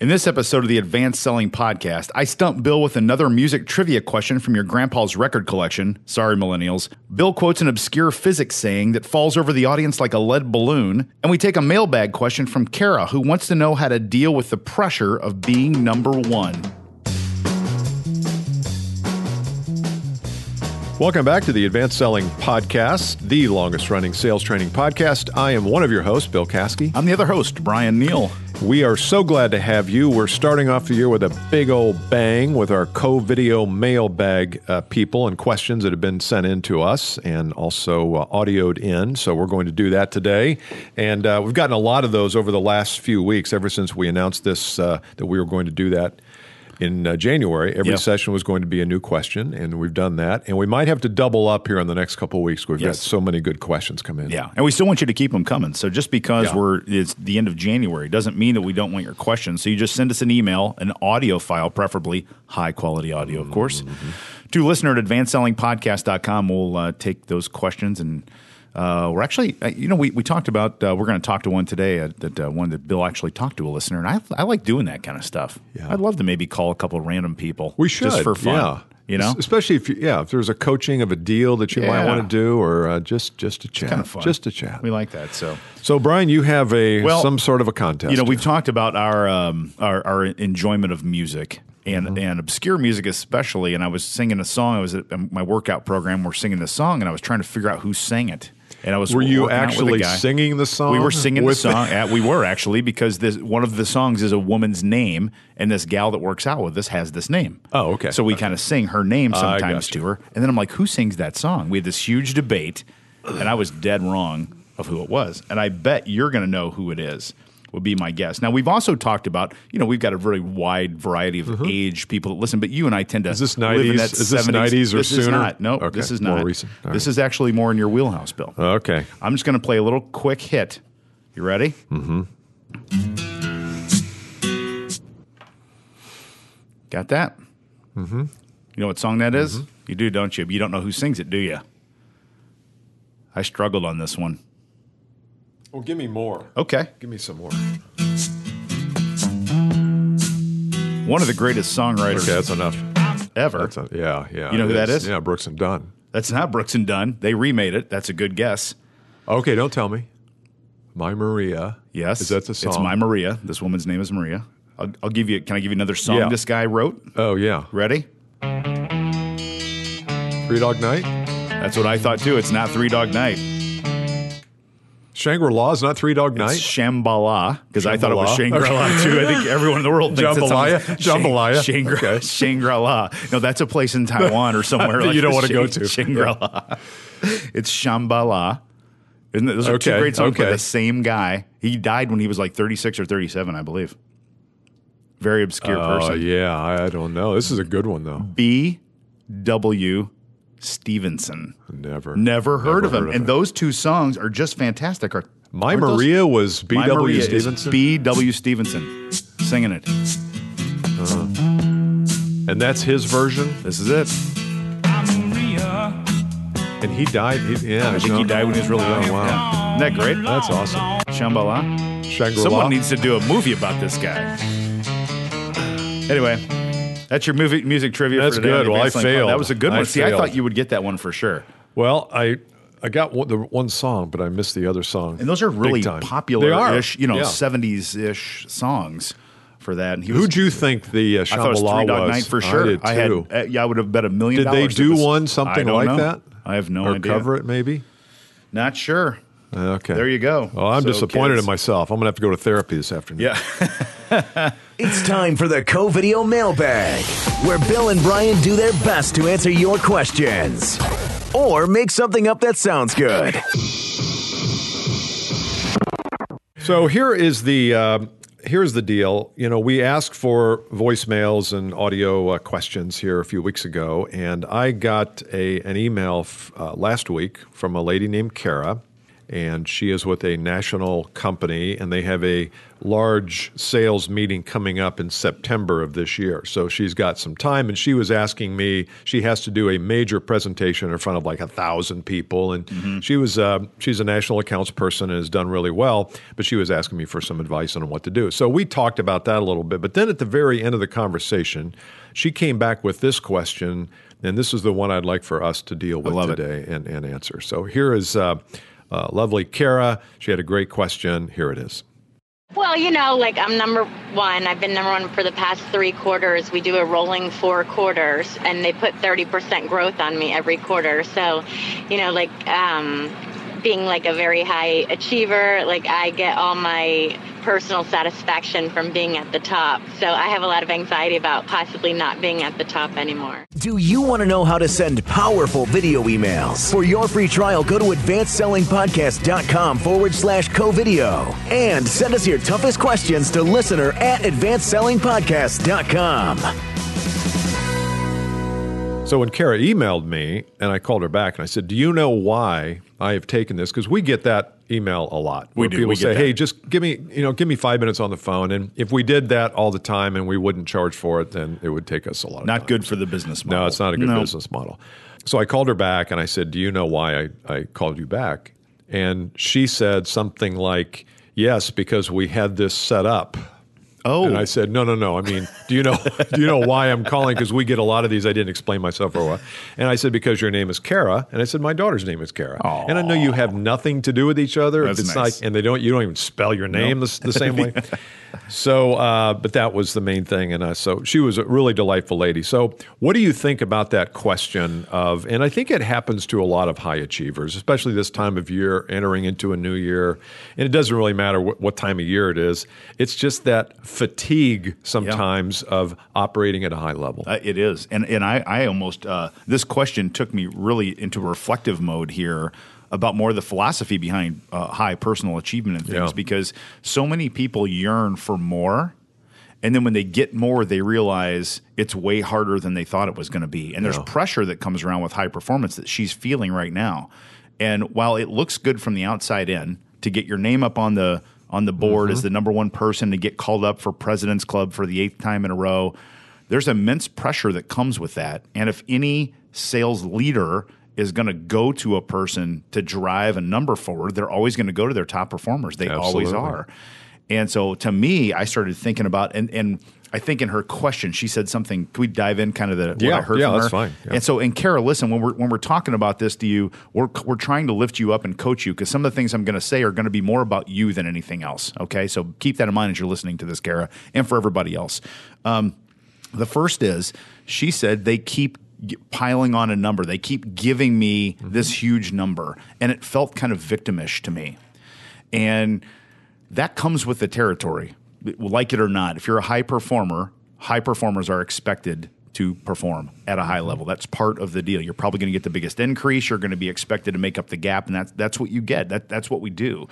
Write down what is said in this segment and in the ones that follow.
In this episode of the Advanced Selling Podcast, I stump Bill with another music trivia question from your grandpa's record collection. Sorry, millennials. Bill quotes an obscure physics saying that falls over the audience like a lead balloon. And we take a mailbag question from Cara, who wants to know how to deal with the pressure of being number one. Welcome back to the Advanced Selling Podcast, the longest running sales training podcast. I am one of your hosts, Bill Caskey. I'm the other host, Bryan Neale. We are so glad to have you. We're starting off the year with a big old bang with our CoVideo mailbag uh, people and questions that have been sent in to us and also uh, audioed in. So we're going to do that today. And uh, we've gotten a lot of those over the last few weeks, ever since we announced this, uh, that we were going to do that in uh, January. Every Yep. session was going to be a new question, and we've done that. And we might have to double up here in the next couple of weeks. We've Yes. got so many good questions come in. Yeah, and we still want you to keep them coming. So just because Yeah. we're it's the end of January doesn't mean that we don't want your questions. So you just send us an email, an audio file, preferably high quality audio, of course, to listener at advancedsellingpodcast.com. We'll uh, take those questions and. Uh, we're actually, uh, you know, we, we talked about uh, we're going to talk to one today uh, that uh, one that Bill actually talked to a listener, and I, I like doing that kind of stuff. Yeah. I'd love to maybe call a couple of random people. We should just for fun. Yeah. You know, especially if you, yeah, if there's a coaching of a deal that you might want to do, or uh, just just a chat, kind of fun. just a chat. we like that. So So, Bryan, you have a Well, some sort of a contest. You know, we've talked about our um, our, our enjoyment of music and Mm-hmm. and obscure music especially. And I was singing a song. I was at um, my workout program. We're singing the song, and I was trying to figure out who sang it. And I was like, were you actually singing the song? We were singing the song. Yeah, we were actually because this one of the songs is a woman's name, and this gal that works out with us has this name. Oh, okay. So we kind of sing her name sometimes to her, and then I'm like, "Who sings that song?" We had this huge debate, and I was dead wrong of who it was, and I bet you're going to know who it is. Would be my guess. Now we've also talked about, you know, we've got a very wide variety of age people that listen, but you and I tend to Mm-hmm. Is this live in 90s? that Is this 90s or this Is sooner? not. No, Okay, this is more not recent. All This right. is actually more in your wheelhouse, Bill. Okay. I'm just going to play a little quick hit. You ready? Mm-hmm. Got that? Mm-hmm. You know what song that is? You do, don't you? But you don't know who sings it, do you? I struggled on this one. Well, give me more. Okay. Give me some more. One of the greatest songwriters Okay, that's enough. ever. That's a, yeah, yeah. You know who that is? Yeah, Brooks and Dunn. That's not Brooks and Dunn. They remade it. That's a good guess. Okay, don't tell me. My Maria. Yes. Is that the song? It's My Maria. This woman's name is Maria. I'll, I'll give you, can I give you another song Yeah. this guy wrote? Oh yeah. Ready? Three Dog Night. That's what I thought too. It's not Three Dog Night. Shangri La is not Three Dog It's Night. Shambhala because I thought it was Shambhala? Shangri-La too. I think everyone in the world thinks it's Jambalaya? something- Jambalaya? Shang- Okay. Shangri-La. No, that's a place in Taiwan or somewhere like you don't wanna go to. Shangri-La. It's Shambhala. Isn't it? Those are two great songs by the same guy. He died when he was like 36 or 37, I believe. Very obscure Oh person. yeah, I, I don't know. This is a good one though. B. W. Stevenson. Never, Never heard of him. heard and it. those two songs are just fantastic. Are- My aren't those- Maria was B. My W. Maria Stevenson, B.W. Stevenson singing it. Uh-huh. and that's his version. This is it. And he died. He, yeah, I think he died when he was really young. Oh, wow. Isn't that great? That's awesome. Shambhala. Shangri-La. Someone needs to do a movie about this guy. Anyway, that's your movie, music trivia That's for good. Well, I failed. That was a good I one. See, I thought you would get that one for sure. Well, I I got one, the one song, but I missed the other song. And those are really popular They are. ish, you know, Yeah. 70s ish songs for that. And he was, Who'd you think the uh, I thought it was Shambhala Three Dog? Night for sure. I did too. had, uh, yeah, I would have bet a million did they do was- one something like know. that? I have no or idea. cover it maybe? Not sure. Okay. There you go. Well, I'm So, disappointed kids- in myself. I'm gonna have to go to therapy this afternoon. Yeah. It's time for the CoVideo Mailbag, where Bill and Bryan do their best to answer your questions or make something up that sounds good. So here is the uh, here's the deal. You know, we asked for voicemails and audio uh, questions here a few weeks ago, and I got a an email f- uh, last week from a lady named Cara, and she is with a national company, and they have a large sales meeting coming up in September of this year. So she's got some time, and she was asking me. She has to do a major presentation in front of like a thousand people, and Mm-hmm. she was uh, she's a national accounts person and has done really well. But she was asking me for some advice on what to do. So we talked about that a little bit. But then at the very end of the conversation, she came back with this question, and this is the one I'd like for us to deal with it. today and, and answer. So here is uh, uh, lovely Cara. She had a great question. Here it is. Well, you know, like I'm number one. I've been number one for the past three quarters. We do a rolling four quarters, and they put 30% growth on me every quarter. So, you know, like um, being like a very high achiever, like I get all my personal satisfaction from being at the top. So I have a lot of anxiety about possibly not being at the top anymore. Do you want to know how to send powerful video emails? For your free trial, go to advancedsellingpodcast.com forward slash co-video and send us your toughest questions to listener at advancedsellingpodcast.com. So when Cara emailed me and I called her back and I said, "Do you know why I have taken this?" Because we get that email a lot. We where do. People We get say, that. "Hey, just give me, you know, give me five minutes on the phone." And if we did that all the time and we wouldn't charge for it, then it would take us a lot of Not time. good for the business model. No, it's not a good No. business model. So I called her back and I said, Do you know why I, I called you back? And she said something like, Yes, because we had this set up. Oh, And I said, No, no, no. I mean, do you know do you know why I'm calling? Because we get a lot of these. I didn't explain myself for a while. And I said, Because your name is Cara. And I said, My daughter's name is Kara. And I know you have nothing to do with each other. That's it's nice. like and they don't you don't even spell your name the, the same way. So, uh, but that was the main thing, and uh, so she was a really delightful lady. So, what do you think about that question of? And I think it happens to a lot of high achievers, especially this time of year, entering into a new year. And it doesn't really matter what, what time of year it is. It's just that fatigue sometimes of operating at a high level. Uh, it is, and and I I almost uh, this question took me really into reflective mode here about more of the philosophy behind uh, high personal achievement and things Yeah. because so many people yearn for more. And then when they get more, they realize it's way harder than they thought it was going to be. And there's Yeah. pressure that comes around with high performance that she's feeling right now. And while it looks good from the outside in to get your name up on the on the board as the number one person to get called up for President's Club for the eighth time in a row, there's immense pressure that comes with that. And if any sales leader is going to go to a person to drive a number forward, they're always going to go to their top performers. They always are. And so to me, I started thinking about and and I think in her question she said something. Can we dive in kind of the what Yeah, I heard yeah, from that's her? fine. Yeah. And so and Cara, listen, when we're when we're talking about this, do you we're we're trying to lift you up and coach you because some of the things I'm going to say are going to be more about you than anything else. Okay, so keep that in mind as you're listening to this, Cara, and for everybody else. Um, the first is she said they keep piling on a number. They keep giving me mm-hmm. this huge number, and it felt kind of victimish to me. And that comes with the territory, like it or not. If you're a high performer, high performers are expected to perform at a high mm-hmm. level. That's part of the deal. You're probably going to get the biggest increase. You're going to be expected to make up the gap, and that's that's what you get. That that's what we do.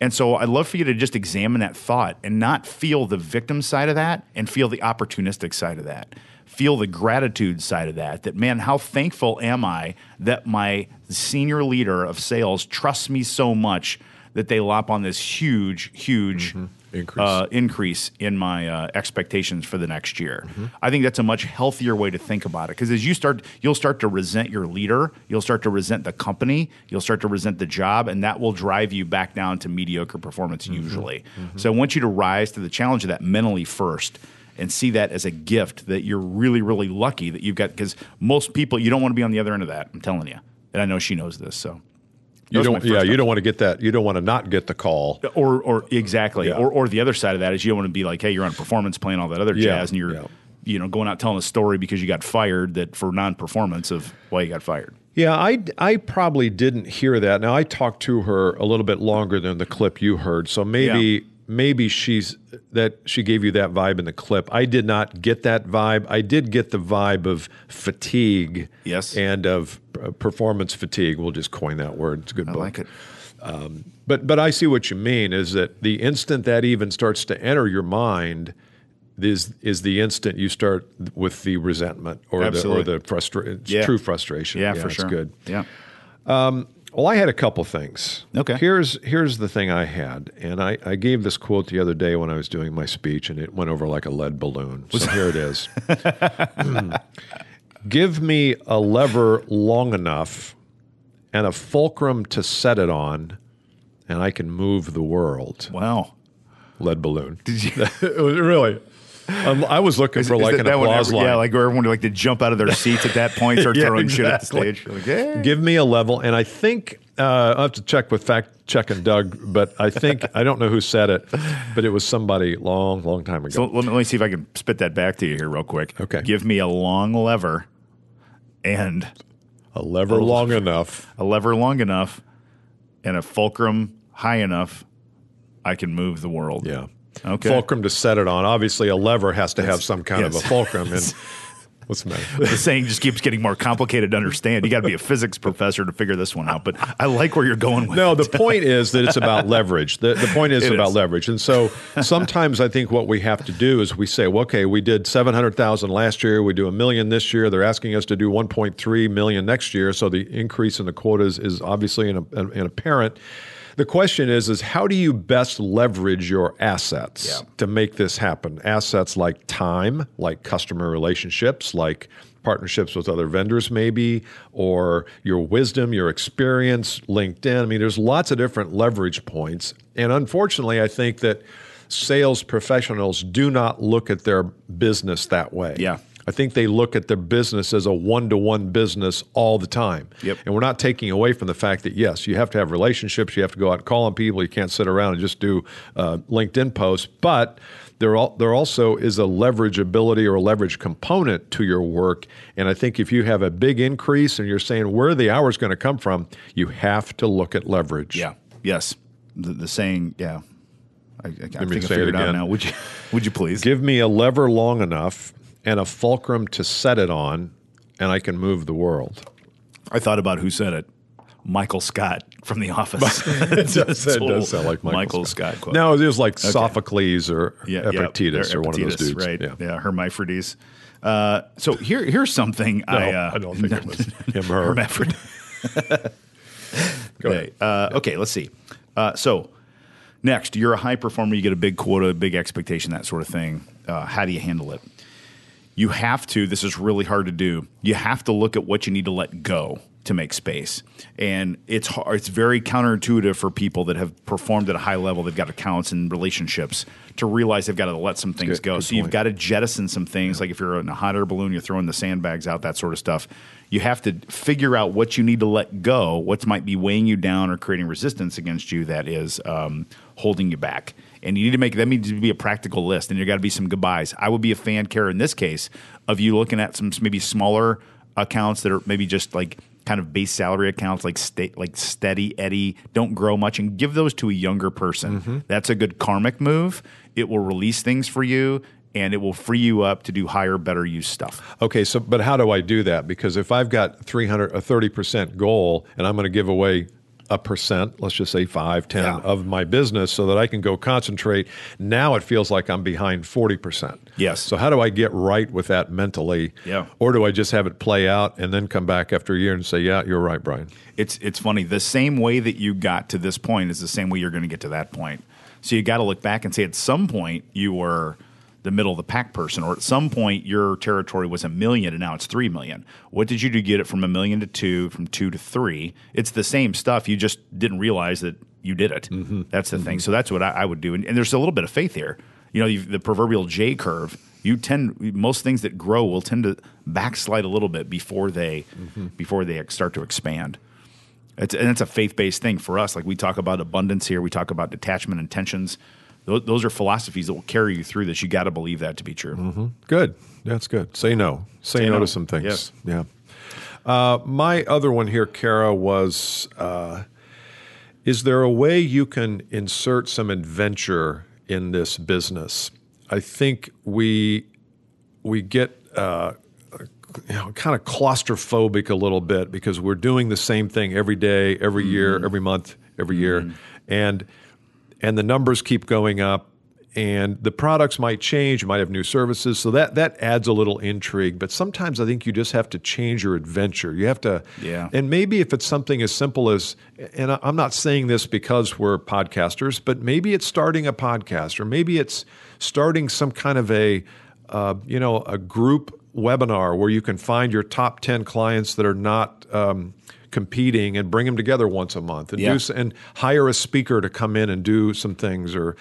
And so I'd love for you to just examine that thought and not feel the victim side of that and feel the opportunistic side of that. Feel the gratitude side of that. That, man, how thankful am I that my senior leader of sales trusts me so much that they lop on this huge, huge Increase. Uh, increase in my uh, expectations for the next year. I think that's a much healthier way to think about it because as you start, you'll start to resent your leader, you'll start to resent the company, you'll start to resent the job, and that will drive you back down to mediocre performance usually. So I want you to rise to the challenge of that mentally first. And see that as a gift that you're really, really lucky that you've got. Because most people, you don't want to be on the other end of that. I'm telling you, and I know she knows this. So you Those don't, yeah, you don't want to get that. You don't want to not get the call. or or exactly Yeah. or or the other side of that is you don't want to be like hey you're on a performance plan all that other Yeah, jazz and you're yeah. you know going out telling a story because you got fired that for non-performance of why you got fired Yeah, I, I probably didn't hear that. Now I talked to her a little bit longer than the clip you heard, so maybe. Maybe she's that she gave you that vibe in the clip. I did not get that vibe. I did get the vibe of fatigue, Yes. and of uh, performance fatigue. We'll just coin that word. It's a good i book. like it But but I see what you mean. Is that the instant that even starts to enter your mind is is the instant you start with the resentment or Absolutely. the or the frustration. Yeah. True frustration. yeah, for it's sure good. yeah Well, I had a couple things. Okay. Here's here's the thing I had, and I, I gave this quote the other day when I was doing my speech, and it went over like a lead balloon. So here it is. Hmm. Give me a lever long enough and a fulcrum to set it on, and I can move the world. Wow. Lead balloon. Did you? it was really. Um, I was looking for Is like that- an that one applause ever- line. Yeah, like where everyone would like to jump out of their seats at that point, start Yeah, throwing shit at the stage. Like, "Eh." Give me a level, and I think uh, I'll have to check with fact checking Doug, but I think I don't know who said it, but it was somebody long, long time ago. So let me, let me see if I can spit that back to you here real quick. Okay. Give me a long lever and a lever long enough. a lever long enough and a fulcrum high enough, I can move the world. Yeah. Okay. Fulcrum to set it on. Obviously, a lever has to have some kind of a fulcrum. And what's the matter? The saying just keeps getting more complicated to understand. You got to be a physics professor to figure this one out. But I like where you're going with No, it. the point is that it's about leverage. The, the point is It about is. leverage. And so sometimes I think what we have to do is we say, well, okay, we did 700,000 last year, we do a million this year. They're asking us to do 1.3 million next year. So the increase in the quotas is obviously an, an, an apparent. The question is, is how do you best leverage your assets Yeah. to make this happen? Assets like time, like customer relationships, like partnerships with other vendors, maybe, or your wisdom, your experience, LinkedIn. I mean, there's lots of different leverage points. And unfortunately, I think that sales professionals do not look at their business that way. Yeah. I think they look at their business as a one to one business all the time. Yep. And we're not taking away from the fact that, yes, you have to have relationships, you have to go out and call on people, you can't sit around and just do uh, LinkedIn posts. But there, al- there also is a leverage ability or a leverage component to your work. And I think if you have a big increase and you're saying where are the hours going to come from, you have to look at leverage. Yeah. Yes. The, the saying, yeah. I, I, I think I say it figured it out now. Would you, would you please? Give me a lever long enough and a fulcrum to set it on, and I can move the world. I thought about who said it. Michael Scott from The Office. it, does, sound like Michael, Michael Scott. quote. No, it was like Sophocles or yeah, yeah, Epictetus they're or one of those dudes. right? Yeah. Yeah, Hermaphrodites. Uh, so here, here's something No, I, uh, I don't think it was him or her. Hermaphrodite. Go ahead. Okay, uh, okay, let's see. Uh, so next, you're a high performer. You get a big quota, big expectation, that sort of thing. Uh, how do you handle it? You have to. This is really hard to do. You have to look at what you need to let go to make space, and it's hard, it's very counterintuitive for people that have performed at a high level. They've got accounts and relationships to realize they've got to let some things Good- go. good so you've got to jettison some things. Like if you're in a hot air balloon, you're throwing the sandbags out, that sort of stuff. You have to figure out what you need to let go, what might be weighing you down or creating resistance against you that is um, holding you back. And you need to make that needs to be a practical list, and there got to be some goodbyes. I would be a fan, Cara, in this case, of you looking at some maybe smaller accounts that are maybe just like kind of base salary accounts, like state like steady Eddie, don't grow much, and give those to a younger person. Mm-hmm. That's a good karmic move. It will release things for you, and it will free you up to do higher, better use stuff. Okay, so but how do I do that? Because if I've got 300 a 30% goal and I'm going to give away a percent, let's just say 5, 10 Yeah. of my business so that I can go concentrate, now it feels like I'm behind 40%. Yes. So how do I get right with that mentally? Yeah. Or do I just have it play out and then come back after a year and say, "Yeah, you're right, Bryan." It's it's funny. The same way that you got to this point is the same way you're going to get to that point. So you got to look back and say at some point you were the middle of the pack person, or at some point your territory was a million and now it's three million. What did you do to get it from a million to two, from two to three? It's the same stuff. You just didn't realize that you did it. Mm-hmm. That's the thing. Mm-hmm. So that's what I, I would do. And, and there's a little bit of faith here. You know, you've, the proverbial J curve. You tend most things that grow will tend to backslide a little bit before they mm-hmm. before they start to expand. It's, and it's a faith based thing for us. Like we talk about abundance here, we talk about detachment intentions. Those, those are philosophies that will carry you through this. You got to believe that to be true. Good. That's good. Say no. Say, Say no, no. to some things. Yes. Yeah. Uh, my other one here, Cara, was uh, Is there a way you can insert some adventure in this business? I think we we get uh, you know, kind of claustrophobic a little bit because we're doing the same thing every day, every year, every month, every year, and and the numbers keep going up, and the products might change. You might have new services, so that that adds a little intrigue. But sometimes I think you just have to change your adventure. You have to, Yeah. And maybe if it's something as simple as, and I'm not saying this because we're podcasters, but maybe it's starting a podcast, or maybe it's starting some kind of a, uh, you know, a group webinar where you can find your top ten clients that are not. Um, competing and bring them together once a month and Yeah. do and hire a speaker to come in and do some things or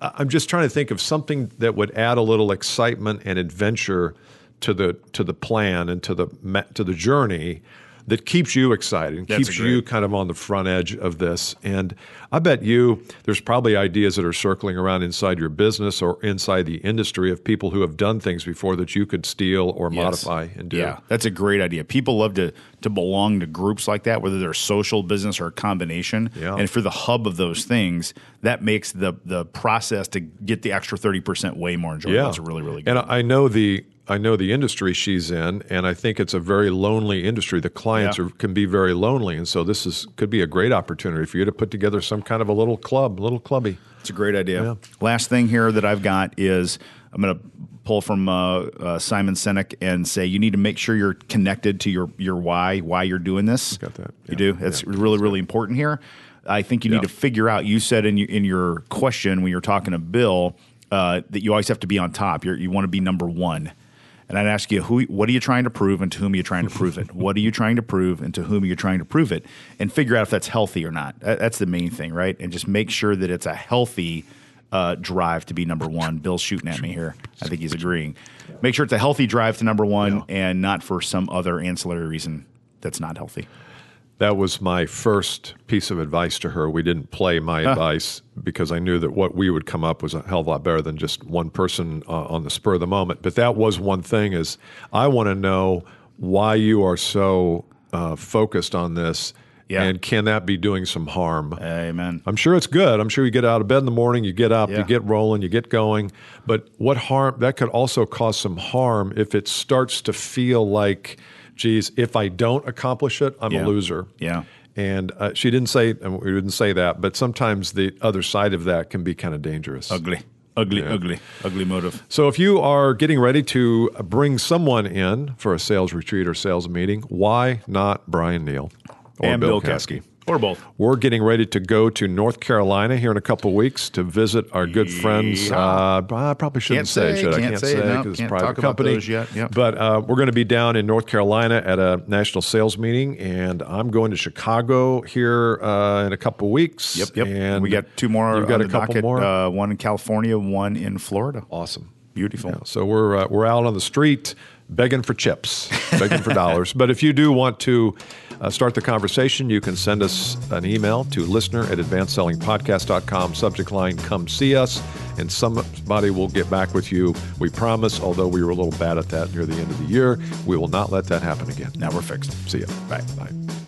uh, I'm just trying to think of something that would add a little excitement and adventure to the to the plan and to the to the journey that keeps you excited and That's keeps great. you kind of on the front edge of this and I bet you there's probably ideas that are circling around inside your business or inside the industry of people who have done things before that you could steal or Yes. modify and do. Yeah, that's a great idea. People love to to belong to groups like that, whether they're social, business, or a combination. Yeah. And for the hub of those things, that makes the the process to get the extra thirty percent way more enjoyable. Yeah, It's really really good. And I know the I know the industry she's in, and I think it's a very lonely industry. The clients Yeah. are, can be very lonely, and so this is could be a great opportunity for you to put together some kind of a little club, a little clubby. It's a great idea. Yeah. Last thing here that I've got is I'm going to pull from uh, uh, Simon Sinek and say you need to make sure you're connected to your your why, why you're doing this. Got that. You Yeah. do. That's really really important here. I think you need to figure out. You said in your, in your question when you're talking to Bill uh, that you always have to be on top. You're, you want to be number one. And I'd ask you, who, what are you trying to prove and to whom are you trying to prove it? What are you trying to prove and to whom are you trying to prove it? And figure out if that's healthy or not. That- That's the main thing, right? And just make sure that it's a healthy uh, drive to be number one. Bill's shooting at me here. I think he's agreeing. Make sure it's a healthy drive to number one and not for some other ancillary reason that's not healthy. That was my first piece of advice to her. We didn't play my advice because I knew that what we would come up was a hell of a lot better than just one person uh, on the spur of the moment. But that was one thing is I want to know why you are so uh, focused on this Yeah. and can that be doing some harm? Amen. I'm sure it's good. I'm sure you get out of bed in the morning, you get up, Yeah. you get rolling, you get going. But what harm? That could also cause some harm if it starts to feel like, geez, if I don't accomplish it, I'm Yeah. a loser. Yeah. And uh, she didn't say, and we didn't say that, but sometimes the other side of that can be kind of dangerous. Ugly. Ugly, ugly, ugly motive. So if you are getting ready to bring someone in for a sales retreat or sales meeting, why not Bryan Neale or and Bill, Bill Caskey? Caskey. Or both. We're getting ready to go to North Carolina here in a couple of weeks to visit our good friends. Uh, I probably shouldn't Can't say, say, should I? can't say, no, because it's a can't private talk about company. those yet, yep. But uh, we're going to be down in North Carolina at a national sales meeting, and I'm going to Chicago here uh, in a couple of weeks. Yep, yep. And we got two more. You've got on a the couple docket, more. Uh, one in California, one in Florida. awesome. Beautiful. So we're uh, we're out on the street begging for chips, begging for dollars. But if you do want to uh, start the conversation, you can send us an email to listener at advancedsellingpodcast.com. Subject line, come see us. And somebody will get back with you. We promise, although we were a little bad at that near the end of the year, we will not let that happen again. Now we're fixed. See you. Bye. Bye.